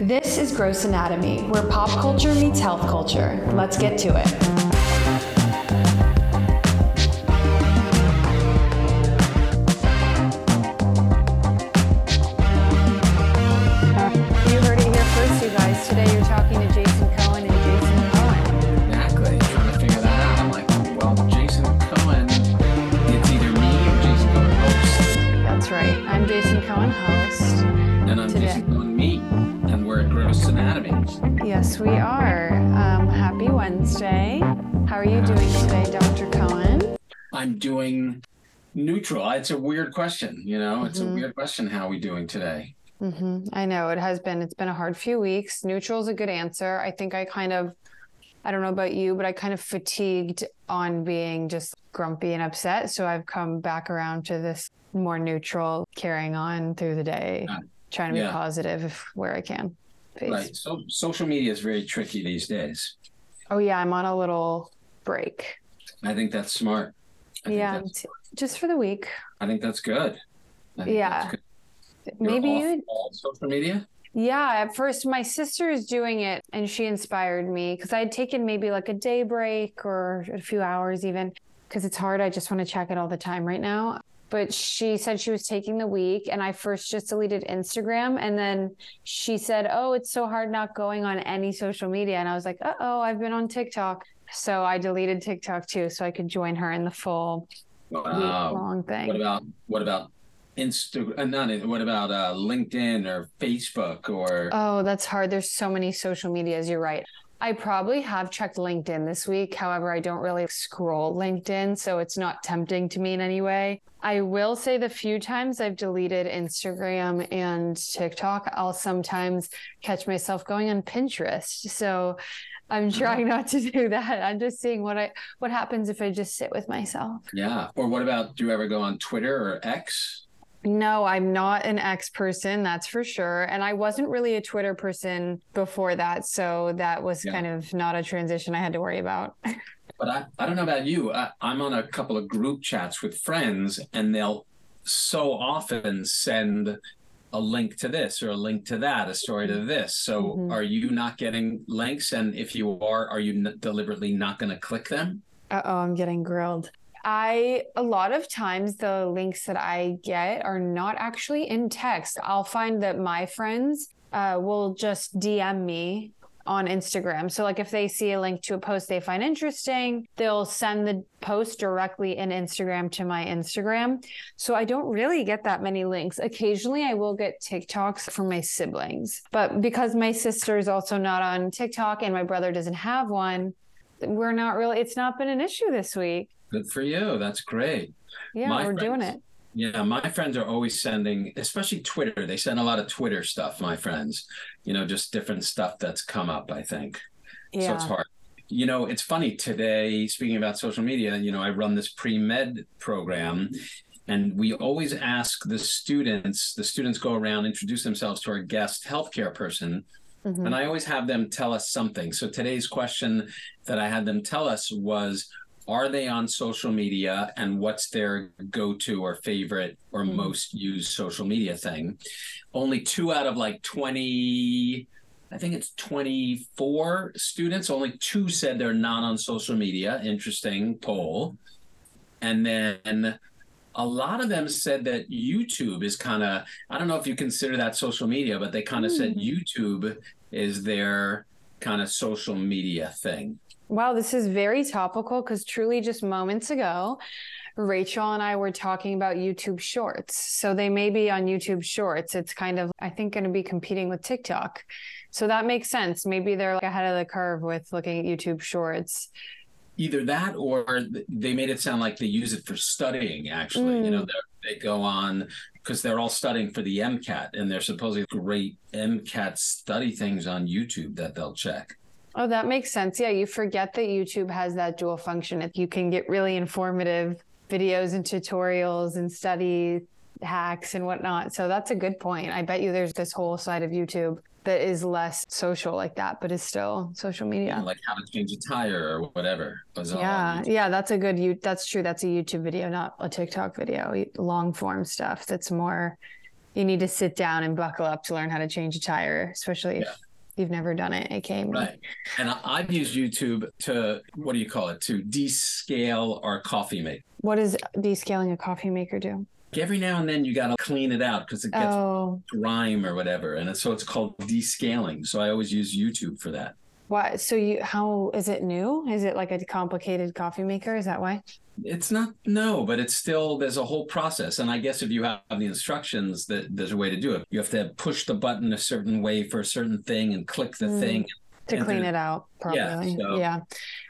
This is Gross Anatomy, where pop culture meets health culture. Let's get to it. It's a weird question, you know? It's Mhm. a weird question. How are we doing today? hmm I know it has been. It's been a hard few weeks. Neutral is a good answer. I think I kind of, I don't know about you, but I kind of fatigued on being just grumpy and upset. So I've come back around to this more neutral, carrying on through the day, Yeah. trying to be Yeah. positive if, where I can. Peace. Right. So social media is very tricky these days. Oh yeah, I'm on a little break. I think that's smart. I yeah, t- just for the week. I think that's good. Think Yeah. that's good. Maybe you uh, all social media? Yeah, at first my sister is doing it and she inspired me because I had taken maybe like a day break or a few hours even because it's hard. I just want to check it all the time right now. But she said she was taking the week and I first just deleted Instagram and then she said, "Oh, it's so hard not going on any social media." And I was like, "Uh-oh, I've been on TikTok." So I deleted TikTok too so I could join her in the full week Wow. long thing. What about what about Instagram? Uh, not what about uh, LinkedIn or Facebook or? Oh, that's hard. There's so many social medias. You're right. I probably have checked LinkedIn this week. However, I don't really scroll LinkedIn, so it's not tempting to me in any way. I will say the few times I've deleted Instagram and TikTok, I'll sometimes catch myself going on Pinterest. So I'm mm-hmm. trying not to do that. I'm just seeing what I what happens if I just sit with myself. yeah. Or what about? Do you ever go on Twitter or X? No, I'm not an X person, that's for sure. And I wasn't really a Twitter person before that. So that was Yeah. kind of not a transition I had to worry about. But I, I don't know about you. I, I'm on a couple of group chats with friends, and they'll so often send a link to this or a link to that, a story to this. So Mhm. are you not getting links? And if you are, are you n- deliberately not going to click them? Uh oh, I'm getting grilled. I, a lot of times, the links that I get are not actually in text. I'll find that my friends uh, will just DM me on Instagram. So, like, if they see a link to a post they find interesting, they'll send the post directly in Instagram to my Instagram. So, I don't really get that many links. Occasionally, I will get TikToks from my siblings, but because my sister is also not on TikTok and my brother doesn't have one, we're not really, it's not been an issue this week. Good for you. That's great. Yeah, My we're doing it. Yeah, my friends are always sending, especially Twitter. They send a lot of Twitter stuff, my friends. You know, just different stuff that's come up, I think. Yeah. So it's hard. You know, it's funny today, speaking about social media, you know, I run this pre med program and we always ask the students, the students go around, introduce themselves to our guest healthcare person. Mhm. And I always have them tell us something. So today's question that I had them tell us was Are they on social media and what's their go to or favorite or Mhm. most used social media thing? Only two out of like 20, I think it's 24 students, only two said they're not on social media. Interesting poll. And then a lot of them said that YouTube is kind of, I don't know if you consider that social media, but they kind of said Mm. YouTube is their kind of social media thing. Wow, this is very topical because truly just moments ago, Rachel and I were talking about YouTube Shorts. So they may be on YouTube Shorts. It's kind of, I think, going to be competing with TikTok. So that makes sense. Maybe they're like ahead of the curve with looking at YouTube Shorts. Either that or they made it sound like they use it for studying, actually. You know, Mm. they go on because they're all studying for the MCAT and they're supposedly great MCAT study things on YouTube that they'll check. Oh, that makes sense. Yeah, you forget that YouTube has that dual function. If you can get really informative videos and tutorials and study hacks and whatnot. So that's a good point. I bet you there's this whole side of YouTube that is less social like that, but is still social media. know, like how to change a tire or whatever. was all on Yeah, yeah, that's a good you that's true. That's a YouTube video, not a TikTok video. Long form stuff that's more you need to sit down and buckle up to learn how to change a tire, especially Yeah. if you've never done it, aka me. Right. And I've used YouTube to, what do you call it, to descale our coffee maker. What does descaling a coffee maker do? Every now and then you got to clean it out because it gets Oh, grime or whatever. And so it's called descaling. So I always use YouTube for that. Why? So you, how is it new? Is it like a complicated coffee maker? Is that why? It's not no, but it's still there's a whole process. And I guess if you have the instructions that there's a way to do it. You have to push the button a certain way for a certain thing and click the Mm. thing. to And clean it out Yeah, so- Yeah.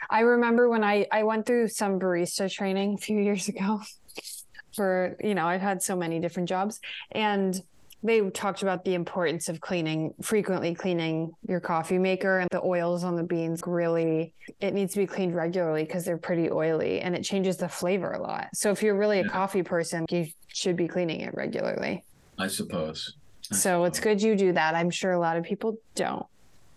I remember when I I went through some barista training a few years ago for, you know, I've had so many different jobs and they talked about the importance of cleaning frequently cleaning your coffee maker and the oils on the beans really it needs to be cleaned regularly because they're pretty oily and it changes the flavor a lot. So if you're really a coffee person, you should be cleaning it regularly. I suppose. I So it's good you do that. I'm sure a lot of people don't.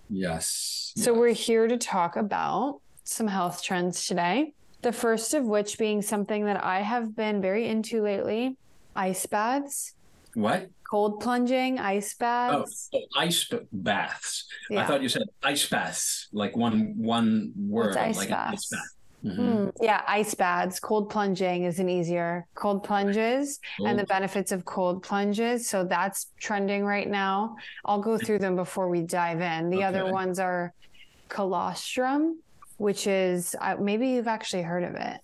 Yes. So yes. we're here to talk about some health trends today. The first of which being something that I have been very into lately ice baths, what? Cold plunging, ice Oh, baths. oh, ice baths. I thought you said ice baths, like one one word, ice like an ice baths? bath. Mhm. Mm, yeah, ice baths. Cold plunging is an easier cold plunges and the benefits of cold plunges. So that's trending right now. I'll go through them before we dive in. The other ones are colostrum, which is uh, maybe you've actually heard of it.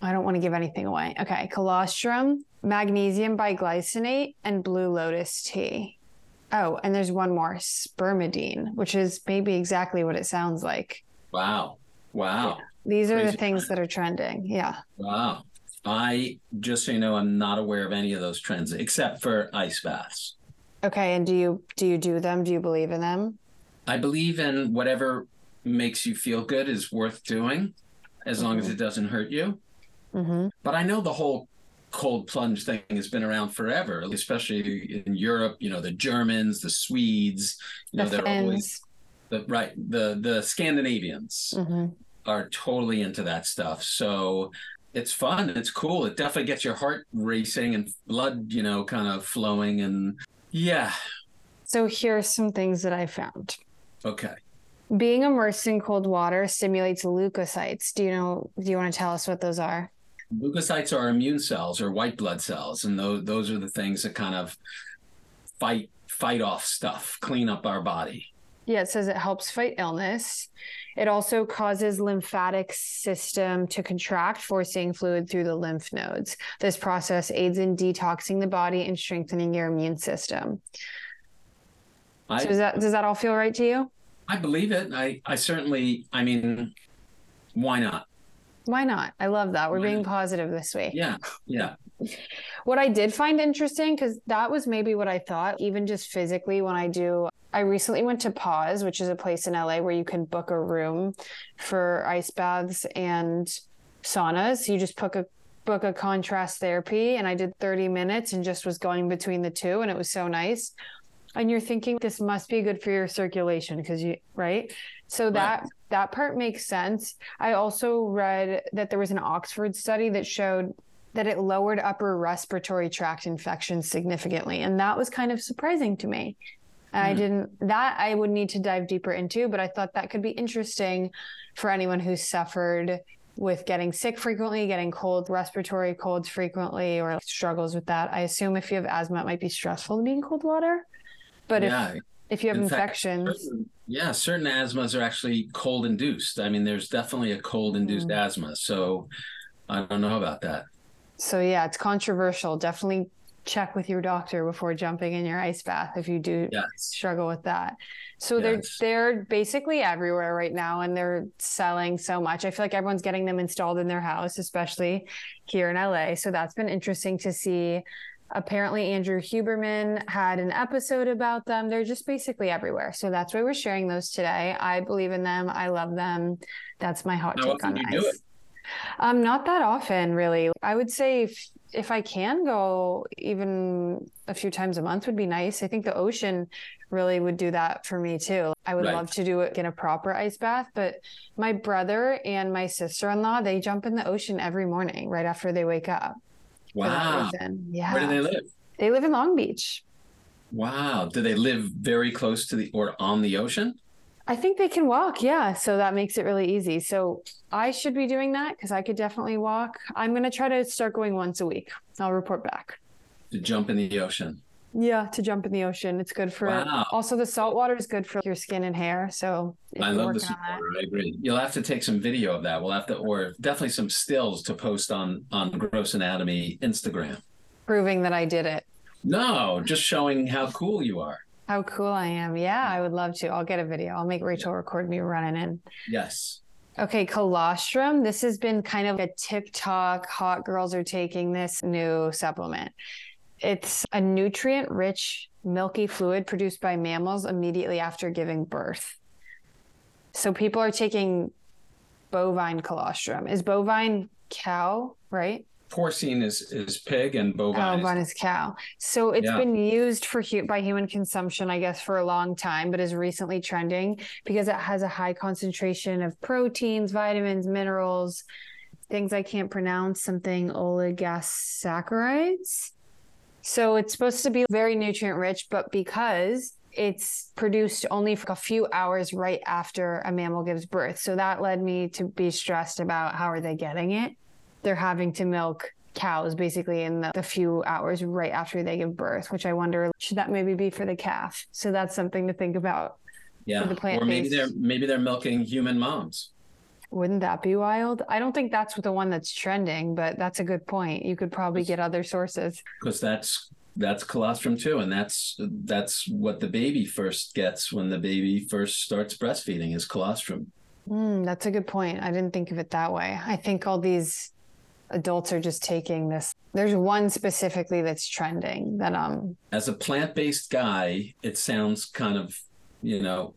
I don't want to give anything away. Okay, colostrum, magnesium bisglycinate, and blue lotus tea. Oh, and there's one more, spermidine, which is maybe exactly what it sounds like. Wow. Wow. These are the things that are trending. Yeah. Wow. I just so you know, I'm not aware of any of those trends except for ice baths. Okay, and do you do you do them? Do you believe in them? I believe in whatever makes you feel good is worth doing, as long as it doesn't hurt you. Mm-hmm. But I know the whole cold plunge thing has been around forever, especially in Europe. You know, the Germans, the Swedes. You know, the they're always the right. The the Scandinavians hmm are totally into that stuff. So it's fun. It's cool. It definitely gets your heart racing and blood, you know, kind of flowing. And yeah, So here's some things that I found. okay. Being immersed in cold water stimulates leukocytes. Do you know? Do you want to tell us what those are? Leukocytes are immune cells or white blood cells, and those those are the things that kind of fight fight off stuff, clean up our body. Yeah, it says it helps fight illness. It also causes lymphatic system to contract, forcing fluid through the lymph nodes. This process aids in detoxing the body and strengthening your immune system. I So does that does that all feel right to you? I believe it. I I certainly. I mean, why not? Why not? I love that. We're being positive this week. Yeah, yeah. What I did find interesting, because that was maybe what I thought, even just physically when I do. I recently went to Pause, which is a place in LA where you can book a room for ice baths and saunas. You just book a book a contrast therapy, and I did 30 minutes and just was going between the two, and it was so nice. And you're thinking this must be good for your circulation because you right. So that that part makes sense. I also read that there was an Oxford study that showed that it lowered upper respiratory tract infections significantly. And that was kind of surprising to me. I Hmm. didn't, that I would need to dive deeper into, but I thought that could be interesting for anyone who's suffered with getting sick frequently, getting cold, respiratory colds frequently, or struggles with that. I assume if you have asthma, it might be stressful to be in cold water. But yeah. if, if you have In fact, infections, certain- yeah, certain asthmas are actually cold induced. I mean, there's definitely a cold induced Mm. asthma. So I don't know about that. So yeah, it's controversial. Definitely check with your doctor before jumping in your ice bath if you do Yes. struggle with that. So Yes. they're they're basically everywhere right now and they're selling so much. I feel like everyone's getting them installed in their house, especially here in LA. So that's been interesting to see. Apparently Andrew Huberman had an episode about them. They're just basically everywhere. So that's why we're sharing those today. I believe in them. I love them. That's my hot How take often on do ice. you do it? Um, not that often, really. I would say if, if I can go even a few times a month would be nice. I think the ocean really would do that for me too. I would Right. love to do it in a proper ice bath, but my brother and my sister-in-law, they jump in the ocean every morning right after they wake up. Wow. Yeah. Where do they live? They live in Long Beach. Wow. Do they live very close to the or on the ocean? I think they can walk. Yeah. So that makes it really easy. So I should be doing that because I could definitely walk. I'm going to try to start going once a week. I'll report back. To jump in the ocean. Yeah, to jump in the ocean. It's good for Wow. also the salt water is good for your skin and hair. So I love the that- seawater. I agree. You'll have to take some video of that. We'll have to, or definitely some stills to post on on Gross Anatomy Instagram. proving that I did it. No, just showing how cool you are. How cool I am. Yeah, I would love to. I'll get a video. I'll make Rachel record me running in. Yes. Okay, colostrum. This has been kind of a TikTok. Hot girls are taking this new supplement. It's a nutrient rich, milky fluid produced by mammals immediately after giving birth. So people are taking bovine colostrum. Is bovine cow, right? Porcine is is pig and Oh, bovine. is- bovine is cow. So it's Yeah. been used for by human consumption, I guess, for a long time, but is recently trending because it has a high concentration of proteins, vitamins, minerals, things I can't pronounce, something oligosaccharides. So it's supposed to be very nutrient rich, but because it's produced only for a few hours right after a mammal gives birth. So that led me to be stressed about how are they getting it? They're having to milk cows basically in the, the few hours right after they give birth, which I wonder should that maybe be for the calf? So that's something to think about. yeah. Or maybe they're maybe they're milking human moms. Wouldn't that be wild? I don't think that's the one that's trending, but that's a good point. You could probably get other sources. because that's that's colostrum too and that's that's what the baby first gets when the baby first starts breastfeeding is colostrum Mm, that's a good point. I didn't think of it that way. I think all these adults are just taking this. There's one specifically that's trending that um as a plant-based guy it sounds kind of you know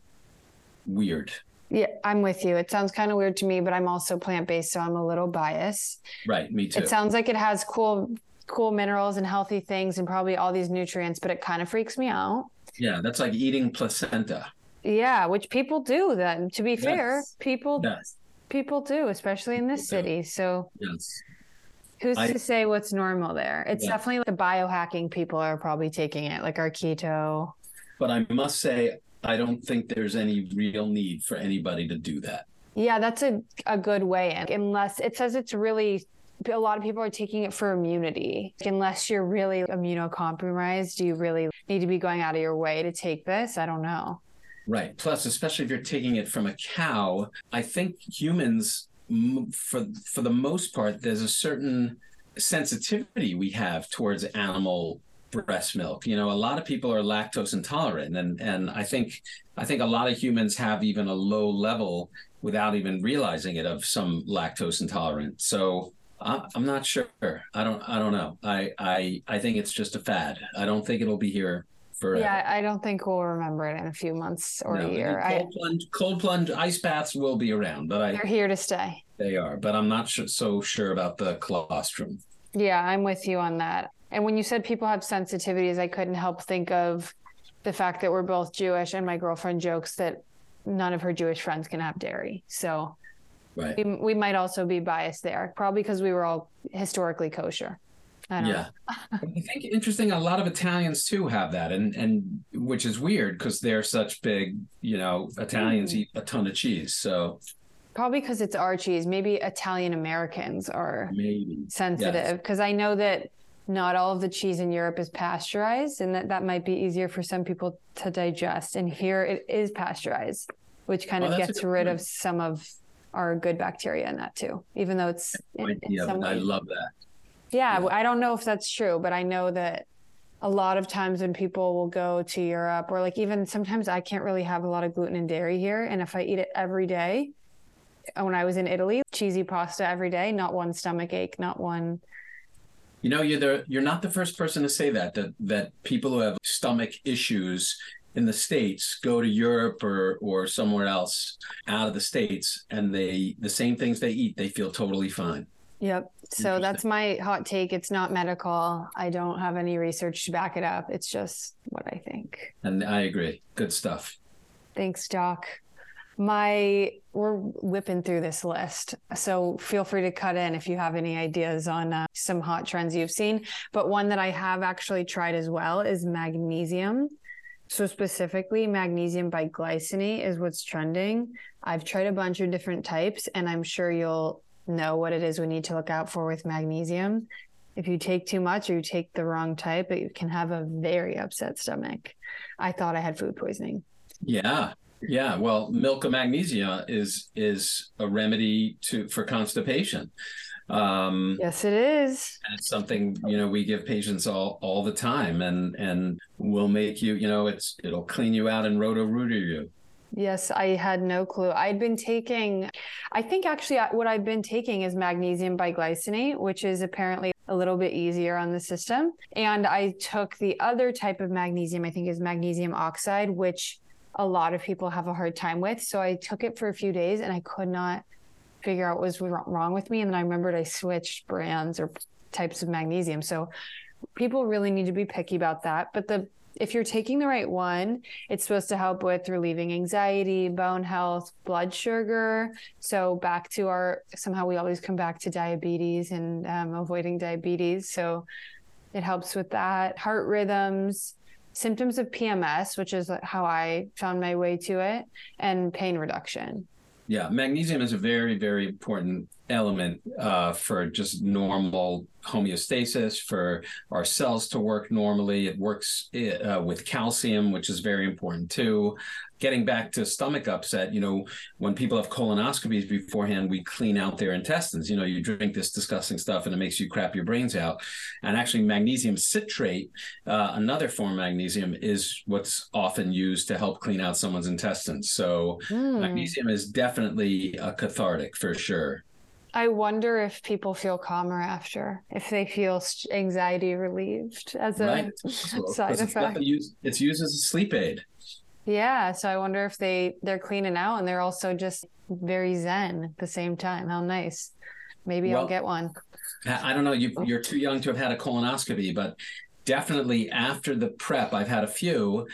weird yeah, I'm with you. It sounds kind of weird to me, but I'm also plant-based, so I'm a little biased. right me too It sounds like it has cool cool minerals and healthy things and probably all these nutrients, but it kind of freaks me out. yeah that's like eating placenta Yeah, which people do then. To be fair, people yes people do, especially in this People do. city. So yes who's I- to say what's normal there? It's Yeah. definitely the biohacking people are probably taking it, like our keto. but i must say i don't think there's any real need for anybody to do that Yeah, that's a, a good way in. Unless it says it's really, a lot of people are taking it for immunity. Unless you're really immunocompromised, do you really need to be going out of your way to take this? I don't know. Right. Plus, especially if you're taking it from a cow, I think humans, for for the most part, there's a certain sensitivity we have towards animal breast milk. You know, a lot of people are lactose intolerant, and and I think I think a lot of humans have even a low level without even realizing it of some lactose intolerance. So. I- I'm not sure. I don't. I don't know. I. I. I think it's just a fad. I don't think it'll be here forever. Yeah, I don't think we'll remember it in a few months or No, a year. I, Cold plunge, cold plunge ice baths will be around, but I they're here to stay. they are. But I'm not so sure about the colostrum. Yeah, I'm with you on that. And when you said people have sensitivities, I couldn't help think of the fact that we're both Jewish, and my girlfriend jokes that none of her Jewish friends can have dairy. So Right. we, we might also be biased there, probably because we were all historically kosher. I don't Yeah. I think interesting. A lot of Italians too have that, and and which is weird because they're such big. You know, Italians Mm. eat a ton of cheese, so Probably because it's our cheese. Maybe Italian Americans are maybe. sensitive because I know that not all of the cheese in Europe is pasteurized and that that might be easier for some people to digest. And here it is pasteurized, which kind of gets rid point. of some of our good bacteria in that too, even though it's in, in Yeah, some I love that. Yeah, Yeah. I don't know if that's true, but I know that a lot of times when people will go to Europe or like even sometimes I can't really have a lot of gluten and dairy here. And if I eat it every day, when I was in Italy, cheesy pasta every day, not one stomach ache, not one. You know, you're the you're not the first person to say that that that people who have stomach issues in the states go to Europe or or somewhere else out of the states and they the same things they eat they feel totally fine. Yep. So that's my hot take. It's not medical. I don't have any research to back it up. It's just what I think. And I agree. Good stuff. Thanks, Doc. My we're whipping through this list, so feel free to cut in if you have any ideas on uh, some hot trends you've seen. But one that I have actually tried as well is magnesium. So specifically, magnesium bisglycinate is what's trending. I've tried a bunch of different types, and I'm sure you'll know what it is we need to look out for with magnesium. If you take too much or you take the wrong type, it can have a very upset stomach. I thought I had food poisoning. Yeah. Yeah, well, milk of magnesia is is a remedy to for constipation. Um, yes, it is. it's something you know we give patients all all the time, and and will make you you know it's it'll clean you out and roto rooter you. Yes, I had no clue. I'd been taking, I think actually what I've been taking is magnesium bisglycinate, which is apparently a little bit easier on the system. And I took the other type of magnesium, I think is magnesium oxide, which a lot of people have a hard time with. So I took it for a few days and I could not figure out what was wrong with me. And then I remembered I switched brands or types of magnesium. So people really need to be picky about that. But the if you're taking the right one, it's supposed to help with relieving anxiety, bone health, blood sugar. So back to our somehow we always come back to diabetes and um, avoiding diabetes. So it helps with that. Heart rhythms, symptoms of PMS, which is how I found my way to it, and pain reduction. Yeah, magnesium is a very, very important element uh, for just normal homeostasis, for our cells to work normally. It works uh, with calcium, which is very important too getting back to stomach upset, you know, when people have colonoscopies beforehand, we clean out their intestines. You know, you drink this disgusting stuff and it makes you crap your brains out. And actually, magnesium citrate, uh, another form of magnesium, is what's often used to help clean out someone's intestines. So, mm. magnesium is definitely a cathartic for sure. I wonder if people feel calmer after, if they feel anxiety relieved as a right. side effect. It's used, it's used as a sleep aid. Yeah, so I wonder if they they're cleaning out and they're also just very zen at the same time. How nice. Maybe well, I'll get one. I don't know. You, you're too young to have had a colonoscopy, but definitely after the prep, I've had a few.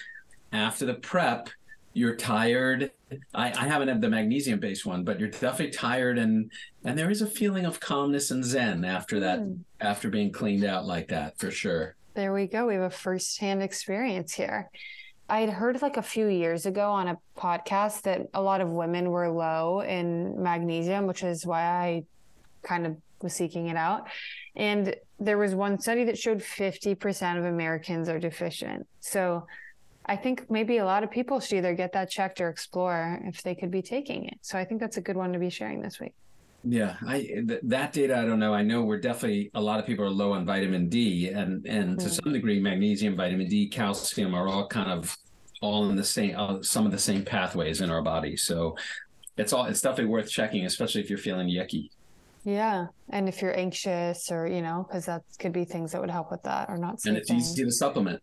After the prep, you're tired. I, I haven't had the magnesium based one, but you're definitely tired, and and there is a feeling of calmness and zen after that, mm. after being cleaned out like that, for sure. There we go. We have a firsthand experience here. I had heard like a few years ago on a podcast that a lot of women were low in magnesium, which is why I kind of was seeking it out. And there was one study that showed 50% of Americans are deficient. So I think maybe a lot of people should either get that checked or explore if they could be taking it. So I think that's a good one to be sharing this week. Yeah, I th- that data I don't know. I know we're definitely a lot of people are low on vitamin D, and and mm-hmm. to some degree, magnesium, vitamin D, calcium are all kind of all in the same uh, some of the same pathways in our body. So it's all it's definitely worth checking, especially if you're feeling yucky. Yeah, and if you're anxious or you know, because that could be things that would help with that or not. And it's easy to supplement.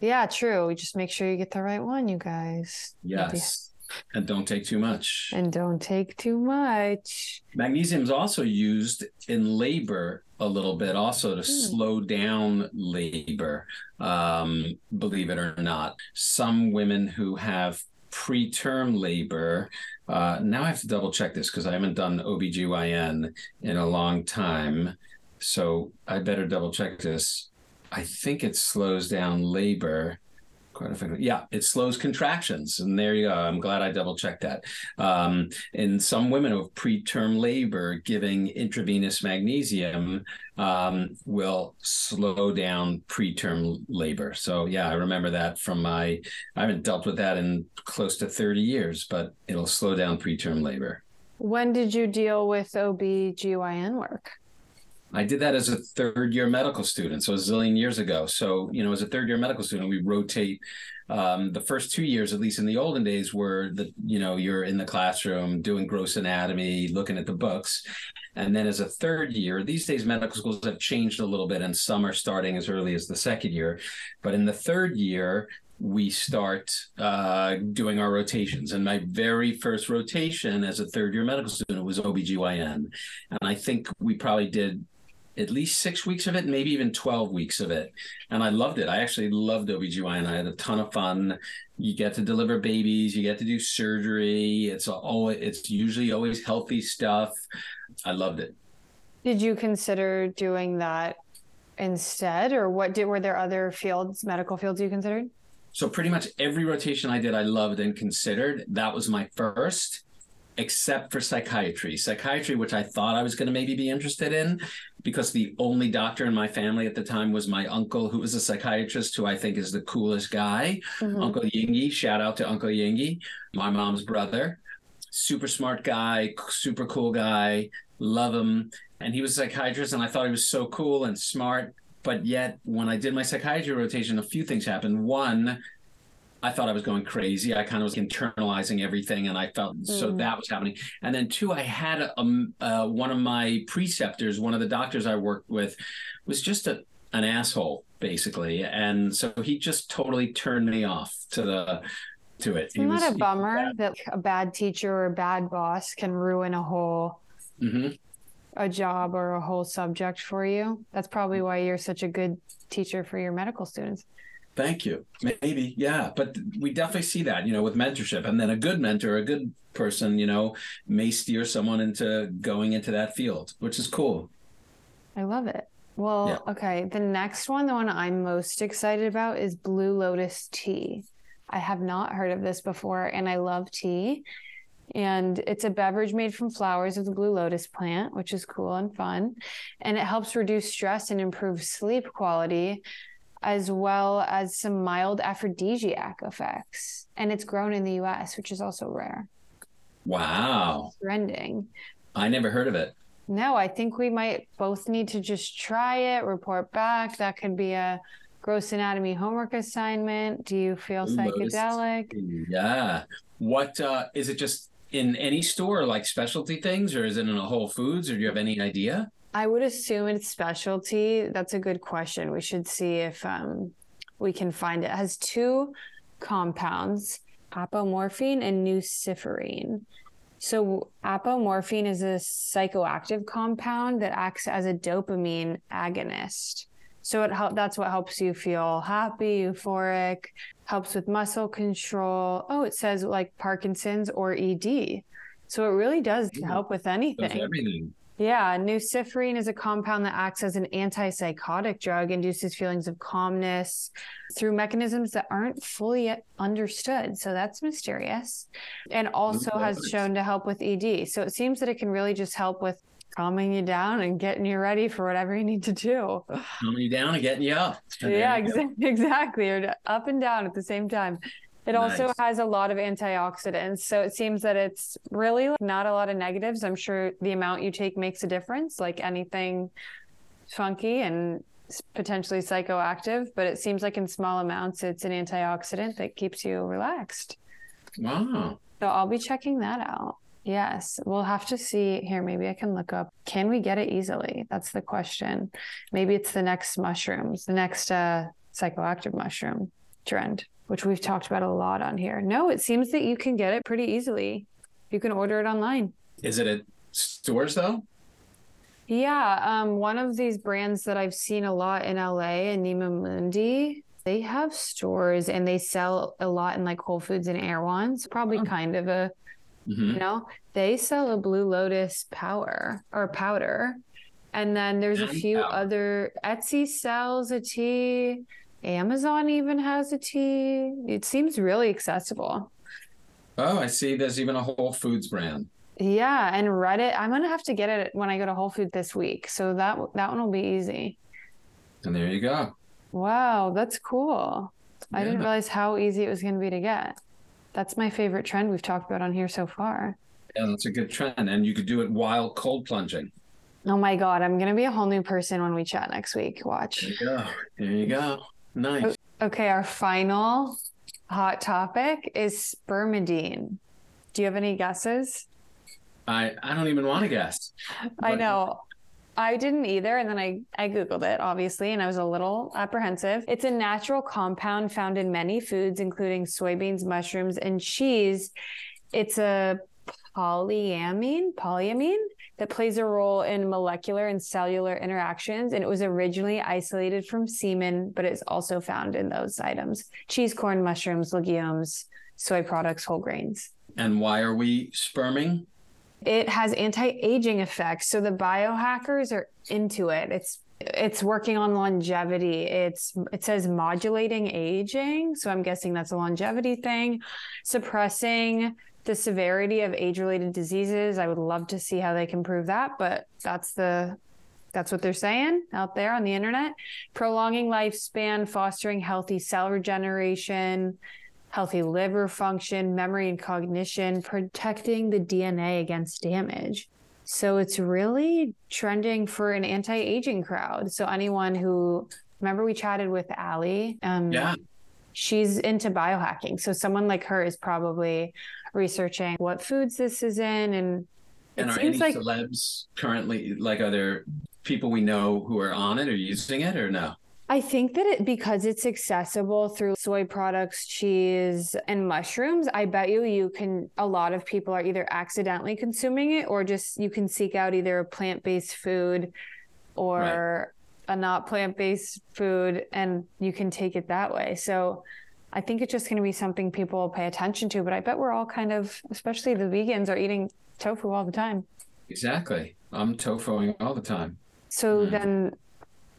Yeah, true. We just make sure you get the right one, you guys. Yes. And don't take too much. And don't take too much. Magnesium is also used in labor a little bit, also to mm. slow down labor, um, believe it or not. Some women who have preterm labor, uh, now I have to double check this because I haven't done OBGYN in a long time. So I better double check this. I think it slows down labor quite effective. Yeah, it slows contractions, and there you go. I'm glad I double checked that. Um, in some women with preterm labor, giving intravenous magnesium um, will slow down preterm labor. So yeah, I remember that from my. I haven't dealt with that in close to 30 years, but it'll slow down preterm labor. When did you deal with OB/GYN work? I did that as a third year medical student, so a zillion years ago. So, you know, as a third year medical student, we rotate. Um, the first two years, at least in the olden days, were the you know you're in the classroom doing gross anatomy, looking at the books, and then as a third year, these days medical schools have changed a little bit, and some are starting as early as the second year. But in the third year, we start uh, doing our rotations. And my very first rotation as a third year medical student was OBGYN. And I think we probably did at least six weeks of it, maybe even 12 weeks of it. And I loved it. I actually loved OBGYN. I had a ton of fun. You get to deliver babies, you get to do surgery. It's always it's usually always healthy stuff. I loved it. Did you consider doing that instead? Or what did were there other fields, medical fields you considered? So pretty much every rotation I did, I loved and considered. That was my first except for psychiatry. Psychiatry, which I thought I was going to maybe be interested in, because the only doctor in my family at the time was my uncle, who was a psychiatrist, who I think is the coolest guy. Mm-hmm. Uncle Yingy, shout out to Uncle Yingy, my mom's brother. Super smart guy, super cool guy, love him. And he was a psychiatrist, and I thought he was so cool and smart. But yet, when I did my psychiatry rotation, a few things happened. One, I thought I was going crazy. I kind of was internalizing everything, and I felt mm. so that was happening. And then two, I had a, uh, one of my preceptors, one of the doctors I worked with, was just a an asshole basically, and so he just totally turned me off to the to it. Isn't that a bummer that a bad teacher or a bad boss can ruin a whole mm-hmm. a job or a whole subject for you? That's probably why you're such a good teacher for your medical students. Thank you. Maybe, yeah, but we definitely see that, you know, with mentorship, and then a good mentor, a good person, you know, may steer someone into going into that field, which is cool. I love it. Well, yeah. okay. The next one, the one I'm most excited about is Blue Lotus tea. I have not heard of this before, and I love tea. And it's a beverage made from flowers of the blue lotus plant, which is cool and fun. And it helps reduce stress and improve sleep quality as well as some mild aphrodisiac effects. And it's grown in the US, which is also rare. Wow. Trending. I never heard of it. No, I think we might both need to just try it, report back. That could be a gross anatomy homework assignment. Do you feel psychedelic? Yeah. What uh, is it just in any store like specialty things or is it in a Whole Foods or do you have any idea? I would assume it's specialty. That's a good question. We should see if um, we can find it. it. has two compounds, apomorphine and nuciferine. So apomorphine is a psychoactive compound that acts as a dopamine agonist. So it help, that's what helps you feel happy, euphoric, helps with muscle control. Oh, it says like Parkinson's or ED. So it really does help with anything. Does everything. Yeah, nuciferine is a compound that acts as an antipsychotic drug, induces feelings of calmness through mechanisms that aren't fully understood. So that's mysterious. And also has shown to help with ED. So it seems that it can really just help with calming you down and getting you ready for whatever you need to do. Calming you down and getting you up. yeah, exa- exactly. Or up and down at the same time. It nice. also has a lot of antioxidants. So it seems that it's really not a lot of negatives. I'm sure the amount you take makes a difference, like anything funky and potentially psychoactive, but it seems like in small amounts, it's an antioxidant that keeps you relaxed. Wow. So I'll be checking that out. Yes, we'll have to see here. Maybe I can look up. Can we get it easily? That's the question. Maybe it's the next mushrooms, the next uh, psychoactive mushroom trend which we've talked about a lot on here. No, it seems that you can get it pretty easily. You can order it online. Is it at stores though? Yeah, um, one of these brands that I've seen a lot in LA, Anima Mundi, they have stores and they sell a lot in like Whole Foods and Erewhon's. Probably oh. kind of a, mm-hmm. you know, they sell a Blue Lotus power or powder, and then there's a few other. Etsy sells a tea. Amazon even has a tea. It seems really accessible. Oh, I see. There's even a Whole Foods brand. Yeah, and Reddit. I'm gonna have to get it when I go to Whole Food this week, so that that one will be easy. And there you go. Wow, that's cool. Yeah. I didn't realize how easy it was going to be to get. That's my favorite trend we've talked about on here so far. Yeah, that's a good trend, and you could do it while cold plunging. Oh my god, I'm gonna be a whole new person when we chat next week. Watch. There you go. There you go. Nice. Okay, our final hot topic is spermidine. Do you have any guesses? I I don't even want to guess. I know. I didn't either. And then I, I Googled it, obviously, and I was a little apprehensive. It's a natural compound found in many foods, including soybeans, mushrooms, and cheese. It's a polyamine, polyamine that plays a role in molecular and cellular interactions. And it was originally isolated from semen, but it's also found in those items cheese, corn, mushrooms, legumes, soy products, whole grains. And why are we sperming? It has anti-aging effects. So the biohackers are into it. It's it's working on longevity. It's it says modulating aging, so I'm guessing that's a longevity thing, suppressing the severity of age-related diseases. I would love to see how they can prove that, but that's the that's what they're saying out there on the internet. Prolonging lifespan, fostering healthy cell regeneration, healthy liver function, memory and cognition, protecting the DNA against damage. So it's really trending for an anti-aging crowd. So anyone who remember we chatted with Allie. Um, yeah. She's into biohacking. So someone like her is probably researching what foods this is in and it and are seems any like celebs currently like are there people we know who are on it or using it or no? I think that it because it's accessible through soy products, cheese, and mushrooms, I bet you you can a lot of people are either accidentally consuming it or just you can seek out either a plant-based food or right. a not plant-based food and you can take it that way. So I think it's just going to be something people will pay attention to, but I bet we're all kind of especially the vegans are eating tofu all the time. Exactly. I'm tofuing all the time. So mm. then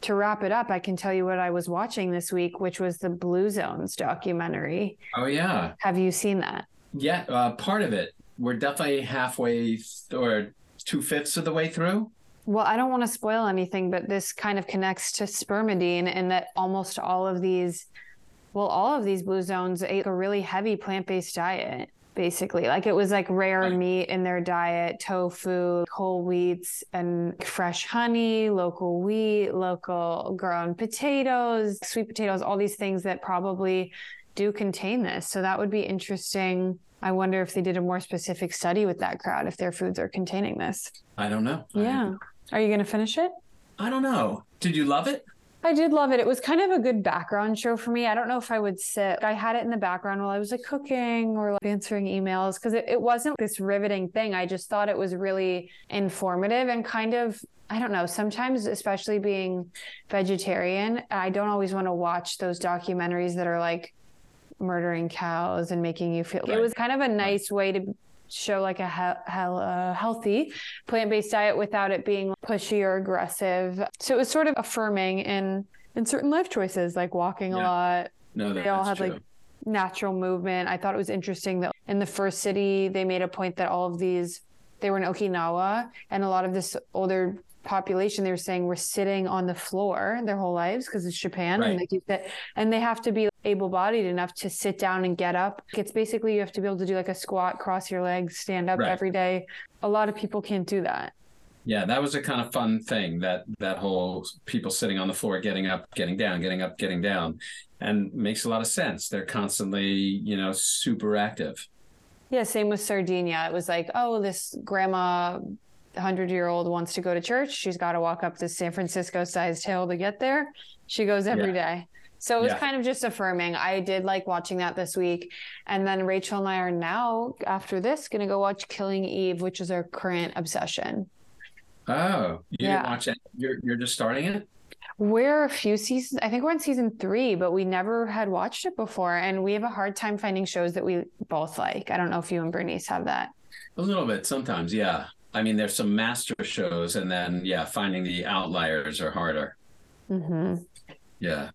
to wrap it up, I can tell you what I was watching this week, which was the Blue Zones documentary. Oh yeah, have you seen that? Yeah, uh, part of it. We're definitely halfway th- or two fifths of the way through. Well, I don't want to spoil anything, but this kind of connects to spermidine in that almost all of these, well, all of these blue zones ate a really heavy plant based diet basically. Like it was like rare right. meat in their diet, tofu, whole wheats, and fresh honey, local wheat, local grown potatoes, sweet potatoes, all these things that probably do contain this. So that would be interesting. I wonder if they did a more specific study with that crowd, if their foods are containing this. I don't know. Yeah. Are you going to finish it? I don't know. Did you love it? I did love it. It was kind of a good background show for me. I don't know if I would sit. I had it in the background while I was like cooking or like answering emails because it, it wasn't this riveting thing. I just thought it was really informative and kind of I don't know, sometimes, especially being vegetarian, I don't always want to watch those documentaries that are like murdering cows and making you feel. Right. It was kind of a nice way to show like a he- he- healthy plant-based diet without it being pushy or aggressive. So it was sort of affirming in in certain life choices like walking yeah. a lot. No, that, they all had true. like natural movement. I thought it was interesting that in the first city they made a point that all of these they were in Okinawa and a lot of this older population they were saying were sitting on the floor their whole lives because it's Japan right. and they keep that and they have to be able-bodied enough to sit down and get up. It's basically you have to be able to do like a squat, cross your legs, stand up right. every day. A lot of people can't do that. Yeah, that was a kind of fun thing that that whole people sitting on the floor, getting up, getting down, getting up, getting down, and makes a lot of sense. They're constantly, you know, super active. Yeah, same with Sardinia. It was like, oh, this grandma, hundred year old wants to go to church. She's got to walk up this San Francisco sized hill to get there. She goes every yeah. day. So it was yeah. kind of just affirming. I did like watching that this week. And then Rachel and I are now, after this, going to go watch Killing Eve, which is our current obsession. Oh, you yeah. didn't watch it? You're, you're just starting it? We're a few seasons. I think we're in season three, but we never had watched it before. And we have a hard time finding shows that we both like. I don't know if you and Bernice have that. A little bit sometimes, yeah. I mean, there's some master shows, and then, yeah, finding the outliers are harder. Mm-hmm. Yeah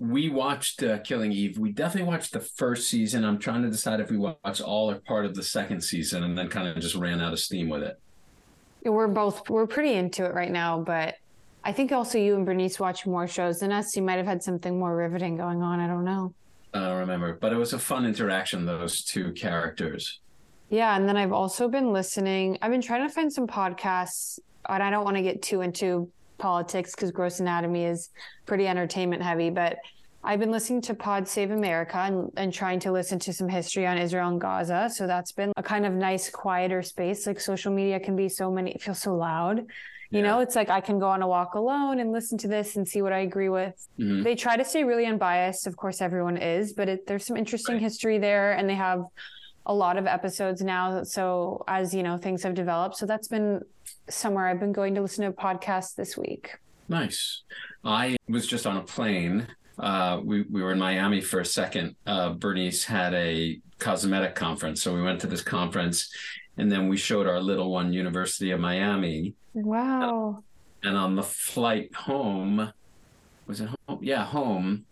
we watched uh, Killing Eve. We definitely watched the first season. I'm trying to decide if we watch all or part of the second season, and then kind of just ran out of steam with it. We're both we're pretty into it right now, but I think also you and Bernice watch more shows than us. You might have had something more riveting going on. I don't know. I don't remember, but it was a fun interaction. Those two characters. Yeah, and then I've also been listening. I've been trying to find some podcasts, and I don't want to get too into politics because Gross Anatomy is pretty entertainment heavy. But I've been listening to Pod Save America and, and trying to listen to some history on Israel and Gaza. So that's been a kind of nice, quieter space. Like social media can be so many, it feels so loud. You yeah. know, it's like I can go on a walk alone and listen to this and see what I agree with. Mm-hmm. They try to stay really unbiased. Of course, everyone is, but it, there's some interesting right. history there. And they have a lot of episodes now. So as you know, things have developed. So that's been somewhere I've been going to listen to a podcast this week. Nice. I was just on a plane. Uh, we, we were in Miami for a second. Uh, Bernice had a cosmetic conference. So we went to this conference and then we showed our little one, University of Miami. Wow. And on the flight home, was it home? Yeah, home.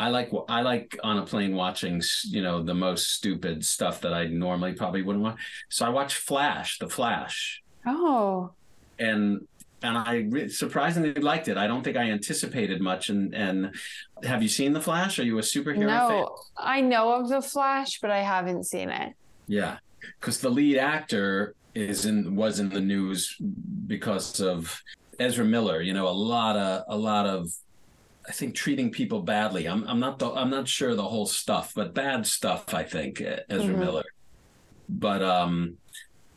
I like I like on a plane watching you know the most stupid stuff that I normally probably wouldn't watch. So I watched Flash, The Flash. Oh. And and I re- surprisingly liked it. I don't think I anticipated much. And and have you seen The Flash? Are you a superhero no, fan? I know of The Flash, but I haven't seen it. Yeah, because the lead actor is in was in the news because of Ezra Miller. You know, a lot of a lot of I think treating people badly. I'm I'm not the I'm not sure the whole stuff, but bad stuff. I think Ezra mm-hmm. Miller. But um,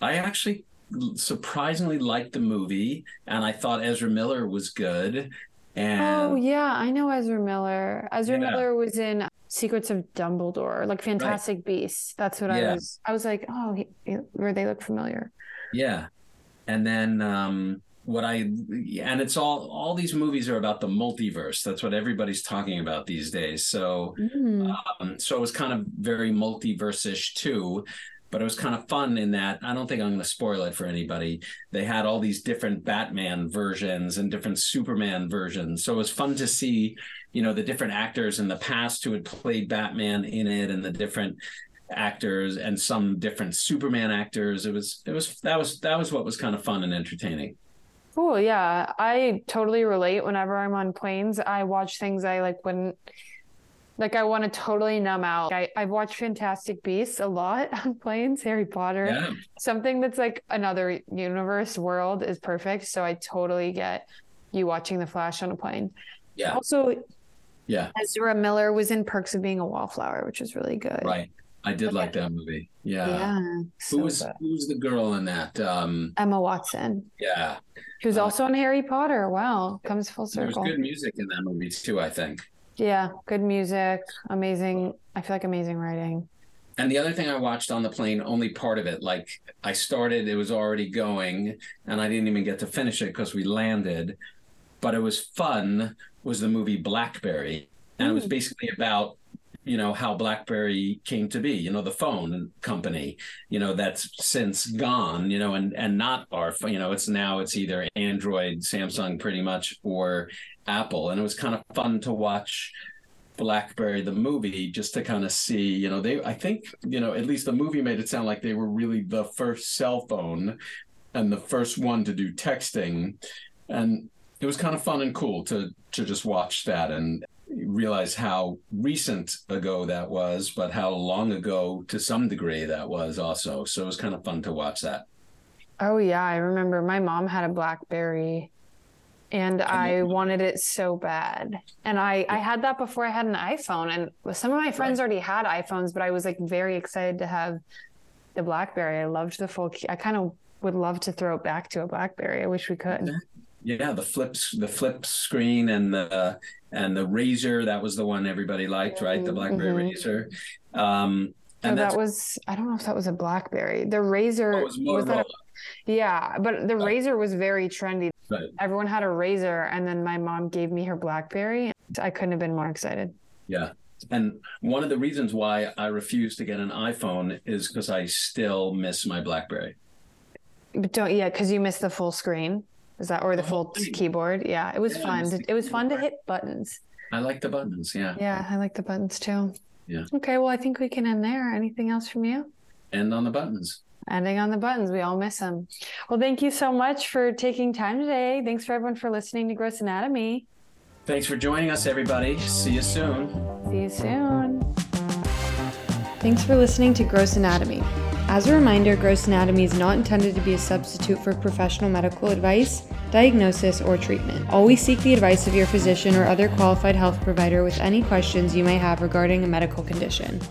I actually surprisingly liked the movie, and I thought Ezra Miller was good. And oh yeah, I know Ezra Miller. Ezra yeah. Miller was in Secrets of Dumbledore, like Fantastic right. Beasts. That's what yeah. I was. I was like, oh, he, he, where they look familiar. Yeah, and then um, what I and it's all all these movies are about the multiverse. That's what everybody's talking about these days. So mm. um, so it was kind of very multiverse-ish too. But it was kind of fun in that I don't think I'm going to spoil it for anybody. They had all these different Batman versions and different Superman versions. So it was fun to see, you know, the different actors in the past who had played Batman in it and the different actors and some different Superman actors. It was it was that was that was what was kind of fun and entertaining. Cool. Yeah. I totally relate whenever I'm on planes. I watch things I like wouldn't like I want to totally numb out. I, I've watched Fantastic Beasts a lot on planes, Harry Potter. Yeah. Something that's like another universe world is perfect. So I totally get you watching The Flash on a plane. Yeah. Also, yeah. Ezra Miller was in Perks of Being a Wallflower, which was really good. Right. I did okay. like that movie. Yeah. Yeah. So who was good. who was the girl in that? Um Emma Watson. Yeah. Who's uh, also in Harry Potter. Wow. Comes full circle. There was good music in that movie too, I think. Yeah, good music, amazing. I feel like amazing writing. And the other thing I watched on the plane, only part of it, like I started, it was already going, and I didn't even get to finish it because we landed. But it was fun. Was the movie Blackberry, and mm. it was mm. basically about you know how blackberry came to be you know the phone company you know that's since gone you know and and not our you know it's now it's either android samsung pretty much or apple. And it was kind of fun to watch blackberry the movie just to kind of see you know they i think you know at least the movie made it sound like they were really the first cell phone and the first one to do texting. And it was kind of fun and cool to to just watch that and realize how recent ago that was, but how long ago to some degree that was also. So it was kind of fun to watch that. Oh yeah, I remember my mom had a BlackBerry and I wanted it so bad. And I I had that before I had an iPhone and some of my friends right. already had iPhones, but I was like very excited to have the BlackBerry. I loved the full key. I kind of would love to throw it back to a BlackBerry. I wish we could. Yeah, the flips, the flip screen, and the and the Razr. That was the one everybody liked, right? The BlackBerry mm-hmm. Razr. Um, and oh, that was I don't know if that was a BlackBerry. The Razr oh, was, was that. A, yeah, but the right. Razr was very trendy. Right. Everyone had a Razr, and then my mom gave me her BlackBerry. I couldn't have been more excited. Yeah. And one of the reasons why I refuse to get an iPhone is because I still miss my BlackBerry. But don't yeah, because you miss the full screen. Is that or the oh, full keyboard? Yeah, it was yeah, fun. To, it was fun to hit buttons. I like the buttons. Yeah. Yeah, I like the buttons too. Yeah. Okay, well, I think we can end there. Anything else from you? End on the buttons. Ending on the buttons. We all miss them. Well, thank you so much for taking time today. Thanks for everyone for listening to Gross Anatomy. Thanks for joining us, everybody. See you soon. See you soon. Thanks for listening to Gross Anatomy. As a reminder, gross anatomy is not intended to be a substitute for professional medical advice, diagnosis, or treatment. Always seek the advice of your physician or other qualified health provider with any questions you may have regarding a medical condition.